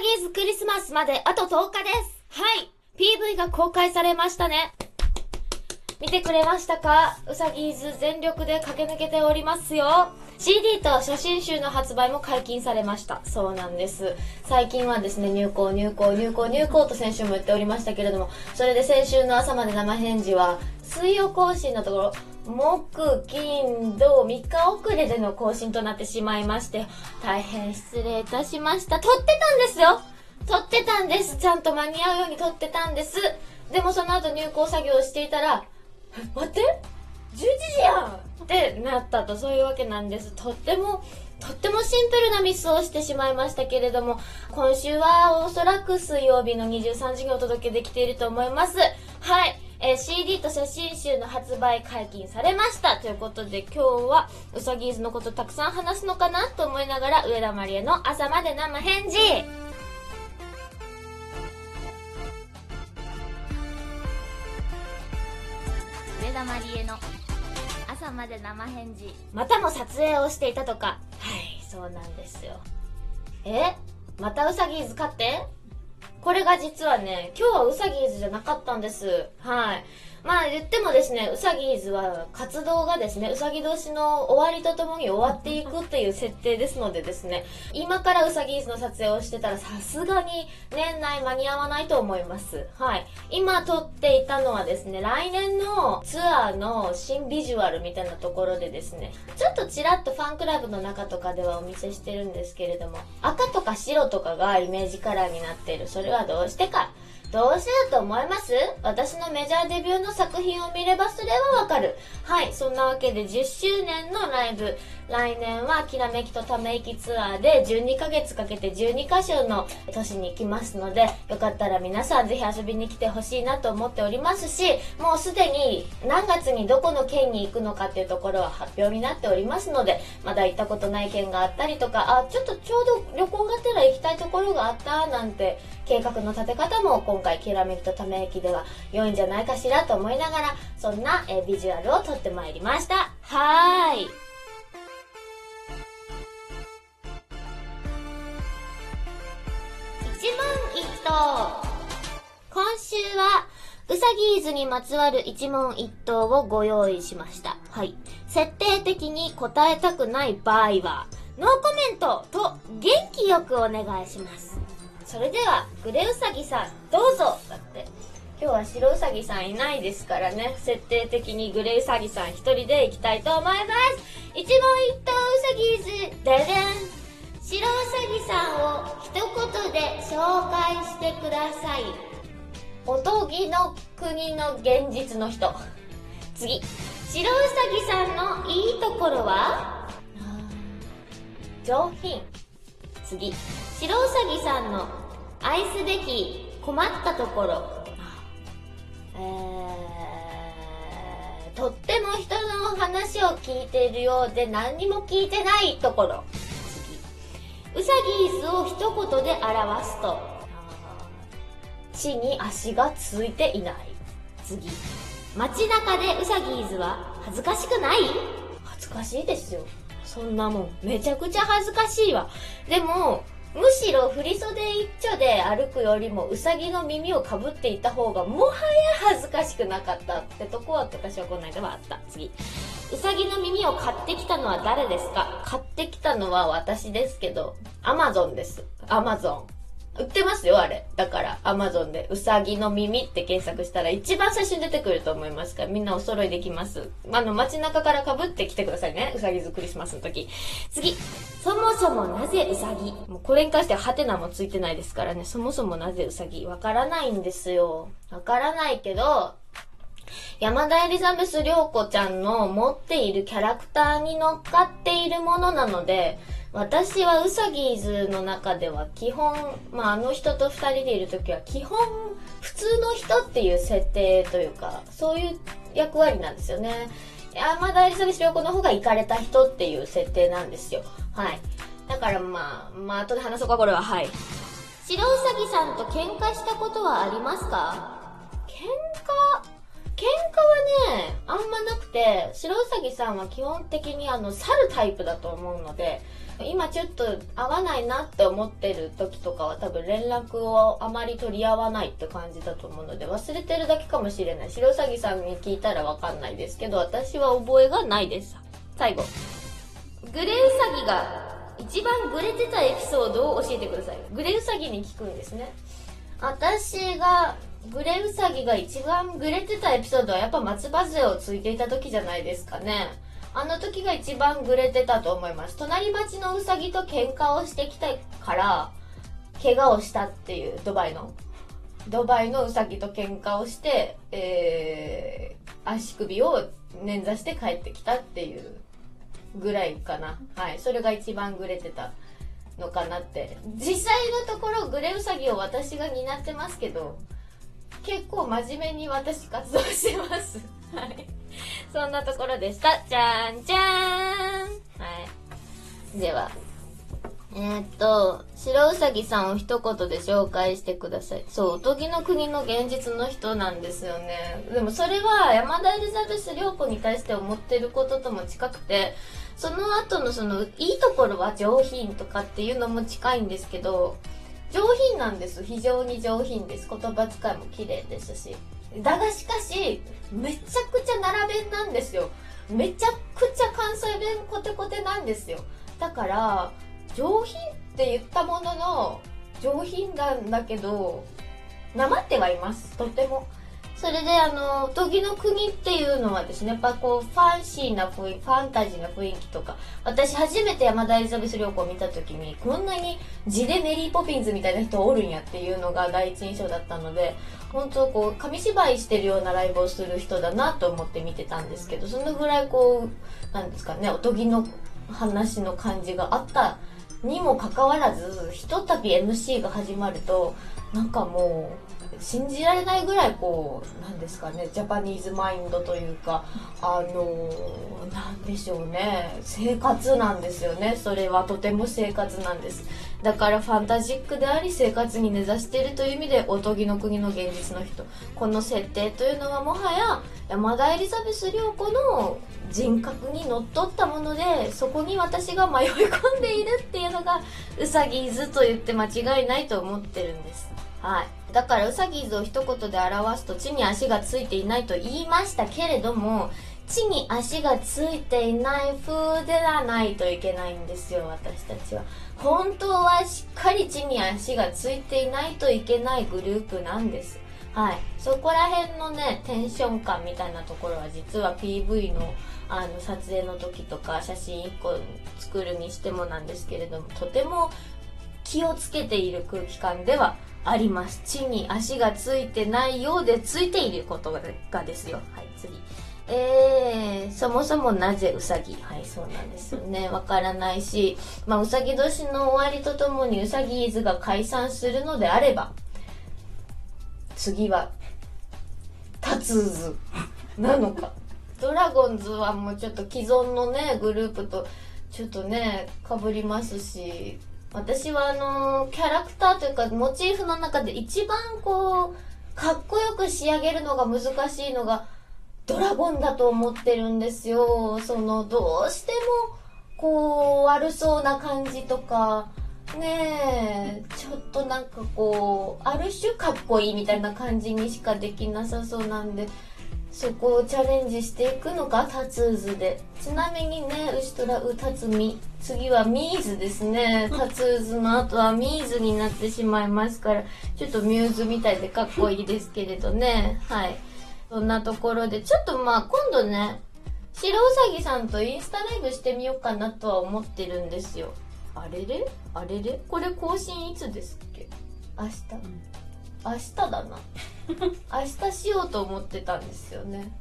ギーズクリスマスまであと10日です。はい。PV が公開されましたね。見てくれましたか？うさぎーず全力で駆け抜けておりますよ。CD と写真集の発売も解禁されました。そうなんです。最近はですね、入校、入校、入校、入校と先週も言っておりましたけれども、それで先週の朝まで生返事は、水曜更新のところ、木、金、土、3日遅れでの更新となってしまいまして、大変失礼いたしました。撮ってたんですよ撮ってたんです。ちゃんと間に合うように撮ってたんです。でもその後入校作業をしていたら、待って !11 時やんってなったと、そういうわけなんです。とっても、とってもシンプルなミスをしてしまいましたけれども、今週はおそらく水曜日の23時にお届けできていると思います。はい。えー CD と写真集の発売解禁されましたということで今日はうさぎーずのことたくさん話すのかなと思いながら上田まりえの朝まで生返事上田まりえの朝まで生返事。またも撮影をしていたとか。はい。そうなんですよ。え？またうさぎーず買って？これが実はね今日はうさぎーずじゃなかったんです。はいまあ言ってもですね、うさぎーずは活動がですね、うさぎ年の終わりとともに終わっていくっていう設定ですのでですね、今からうさぎーずの撮影をしてたらさすがに年内間に合わないと思います。はい。今撮っていたのはですね、来年のツアーの新ビジュアルみたいなところでですね、ちょっとちらっとファンクラブの中とかではお見せしてるんですけれども、赤とか白とかがイメージカラーになっている。それはどうしてか。どうしてだと思います？私のメジャーデビューの作品を見ればそれはわかる。はい、そんなわけで10周年のライブ。来年はきらめきとため息ツアーで12ヶ月かけて12カ所の都市に行きますので、よかったら皆さんぜひ遊びに来てほしいなと思っておりますし、もうすでに何月にどこの県に行くのかっていうところは発表になっておりますので、まだ行ったことない県があったりとか、あ、ちょっとちょうど旅行がてら行きたいところがあったなんて計画の立て方も今回きらめきとため息では良いんじゃないかしらと思いながらそんな、えビジュアルを撮ってまいりました。はーい。一問一答今週はうさぎーずにまつわる一問一答をご用意しました。はい。設定的に答えたくない場合は、ノーコメントと元気よくお願いします。それでは、グレウサギさん、どうぞだって。今日は白ウサギさんいないですからね、設定的にグレウサギさん一人で行きたいと思います。一問一答うさぎーず、ででん。白ウサギさんを一言で紹介してください。おとぎの国の現実の人。次。白ウサギさんのいいところは？上品。次。白ウサギさんの愛すべき困ったところ。えー、とっても人の話を聞いているようで何にも聞いてないところ。次。ウサギーズを一言で表すと。地に足がついていない。次。街中でウサギーズは恥ずかしくない？恥ずかしいですよ。そんなもん。めちゃくちゃ恥ずかしいわ。でも、むしろ振袖一丁で歩くよりもうさぎの耳をかぶっていた方がもはや恥ずかしくなかったってとこは私はこの間はあった。次。うさぎの耳を買ってきたのは誰ですか？買ってきたのは私ですけど、アマゾンです。アマゾン。売ってますよ、あれ。だから、アマゾンで、うさぎの耳って検索したら一番最初に出てくると思いますから、みんなお揃いできます。あの、街中から被ってきてくださいね。うさぎずクリスマスの時。次。そもそもなぜうさぎもうこれに関してはハテナもついてないですからね。そもそもなぜうさぎわからないんですよ。わからないけど、山田エリザベス涼子ちゃんの持っているキャラクターに乗っかっているものなので、私はウサギーズの中では基本、まあ、あの人と二人でいる時は基本普通の人っていう設定というか、そういう役割なんですよね。山田エリザベス涼子の方が行かれた人っていう設定なんですよ。はい。だからまあ、まあ後で話そうかこれは、はい。白ウサギさんと喧嘩したことはありますか？喧嘩？喧喧嘩はね、あんまなくて、白うさぎさんは基本的にあの、去るタイプだと思うので、今ちょっと合わないなって思ってる時とかは多分連絡をあまり取り合わないって感じだと思うので忘れてるだけかもしれない。白うさぎさんに聞いたらわかんないですけど私は覚えがないです。最後。グレウサギが一番グレてたエピソードを教えてください。グレウサギに聞くんですね。私がグレウサギが一番グレてたエピソードはやっぱ松葉杖をついていた時じゃないですかねあの時が一番グレてたと思います。隣町のウサギと喧嘩をしてきたから、怪我をしたっていう、ドバイの。ドバイのウサギと喧嘩をして、えー、足首を捻挫して帰ってきたっていうぐらいかな。はい。それが一番グレてたのかなって。実際のところグレウサギを私が担ってますけど、結構真面目に私活動してます。はい。そんなところでした。じゃんじゃーんはい。では、えー、っと、白うさぎさんを一言で紹介してください。そう、おとぎの国の現実の人なんですよね。でもそれは山田エリザベス良子に対して思ってることとも近くて、その後のその、いいところは上品とかっていうのも近いんですけど、上品なんです。非常に上品です。言葉遣いも綺麗ですし。だがしかし、めちゃくちゃ並べんなんですよ。めちゃくちゃ関西弁コテコテなんですよ。だから、上品って言ったものの、上品なんだけど、なまってはいます。とても。それで、あの、時の国っていうのはですね、やっぱこう、ファンシーな雰囲、ファンタジーな雰囲気とか、私初めて山田エリザベス良子を見た時に、こんなに字でメリーポピンズみたいな人おるんやっていうのが第一印象だったので、本当こう、紙芝居してるようなライブをする人だなと思って見てたんですけど、そのぐらいこう、なんですかね、おとぎの話の感じがあったにもかかわらず、ひとたび MC が始まると、なんかもう、信じられないぐらいこうなんですかねジャパニーズマインドというかあのなんでしょうね。生活なんですよね。それはとても生活なんです。だからファンタジックであり生活に根ざしているという意味でおとぎの国の現実の人。この設定というのはもはや山田エリザベス涼子の人格にのっとったものでそこに私が迷い込んでいるっていうのがうさぎーずと言って間違いないと思ってるんです。はい。だから、うさぎ図を一言で表すと、地に足がついていないと言いましたけれども、地に足がついていない風ではないといけないんですよ、私たちは。本当はしっかり地に足がついていないといけないグループなんです。はい。そこら辺のね、テンション感みたいなところは実は PV のあの撮影の時とか写真1個作るにしてもなんですけれども、とても気をつけている空気感ではあります。地に足がついてないようでついていることがですよ。はい、次。えー、そもそもなぜうさぎはい、そうなんですよね。わからないし、まあ、うさぎ年の終わりとともにうさぎ伊豆が解散するのであれば、次は、タツーズなのか。ドラゴンズはもうちょっと既存のね、グループとちょっとね、かぶりますし、私はあのキャラクターというかモチーフの中で一番こうかっこよく仕上げるのが難しいのがドラゴンだと思ってるんですよ。そのどうしてもこう悪そうな感じとかねえ。ちょっとなんかこうある種かっこいいみたいな感じにしかできなさそうなんで。そこをチャレンジしていくのがタツーズで。ちなみにね牛とらうタツミ次はミーズですね。タツーズの後はミーズになってしまいますからちょっとミューズみたいでかっこいいですけれどね。はい。そんなところでちょっとまあ今度ね白うさぎさんとインスタライブしてみようかなとは思ってるんですよ。あれれ？あれれ？これ更新いつですっけ？明日、明日だな。明日しようと思ってたんですよね。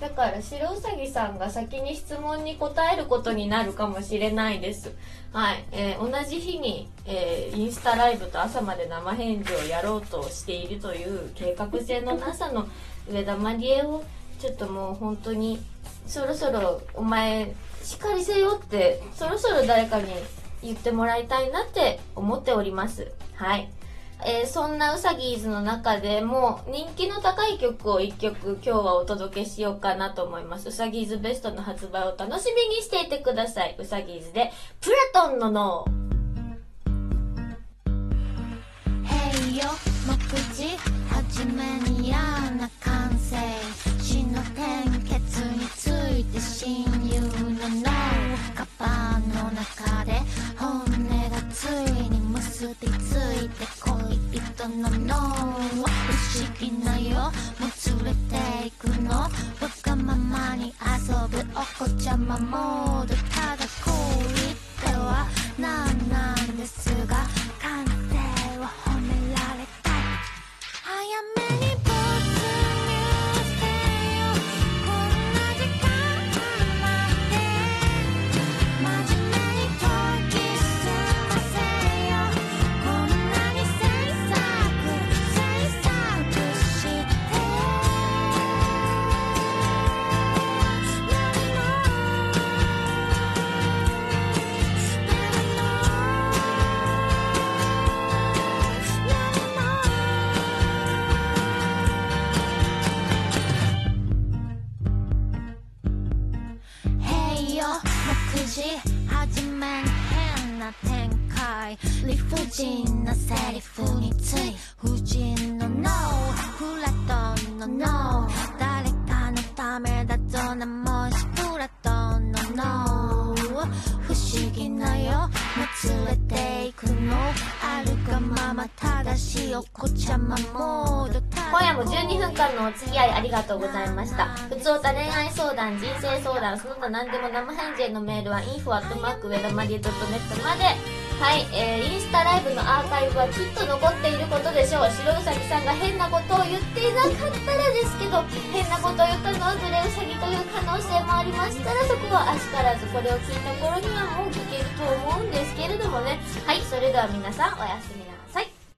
だから白うさぎさんが先に質問に答えることになるかもしれないです。はい、えー、同じ日に、えー、インスタライブと朝まで生返事をやろうとしているという計画性のなさの上田まりえをちょっともう本当にそろそろお前しっかりせよってそろそろ誰かに言ってもらいたいなって思っております。はいえーそんなうさぎーずの中でも人気の高い曲を1曲今日はお届けしようかなと思います。うさぎーずベストの発売を楽しみにしていてください。うさぎーずで、プラトンの脳。へいよ目次はじめに嫌な感性死の転結について親友お付き合いありがとうございました。ふつおた恋愛相談、人生相談、その他何でも生返事へのメールは info@ 上田まりえ .net まで。はい、えー、インスタライブのアーカイブはきっと残っていることでしょう。白うさぎさんが変なことを言っていなかったらですけど、変なことを言ったのはグレウサギという可能性もありましたら、そこはあしからずこれを聞いた頃にはもう聞けると思うんですけれどもね。はい、それでは皆さんおやすみなさい。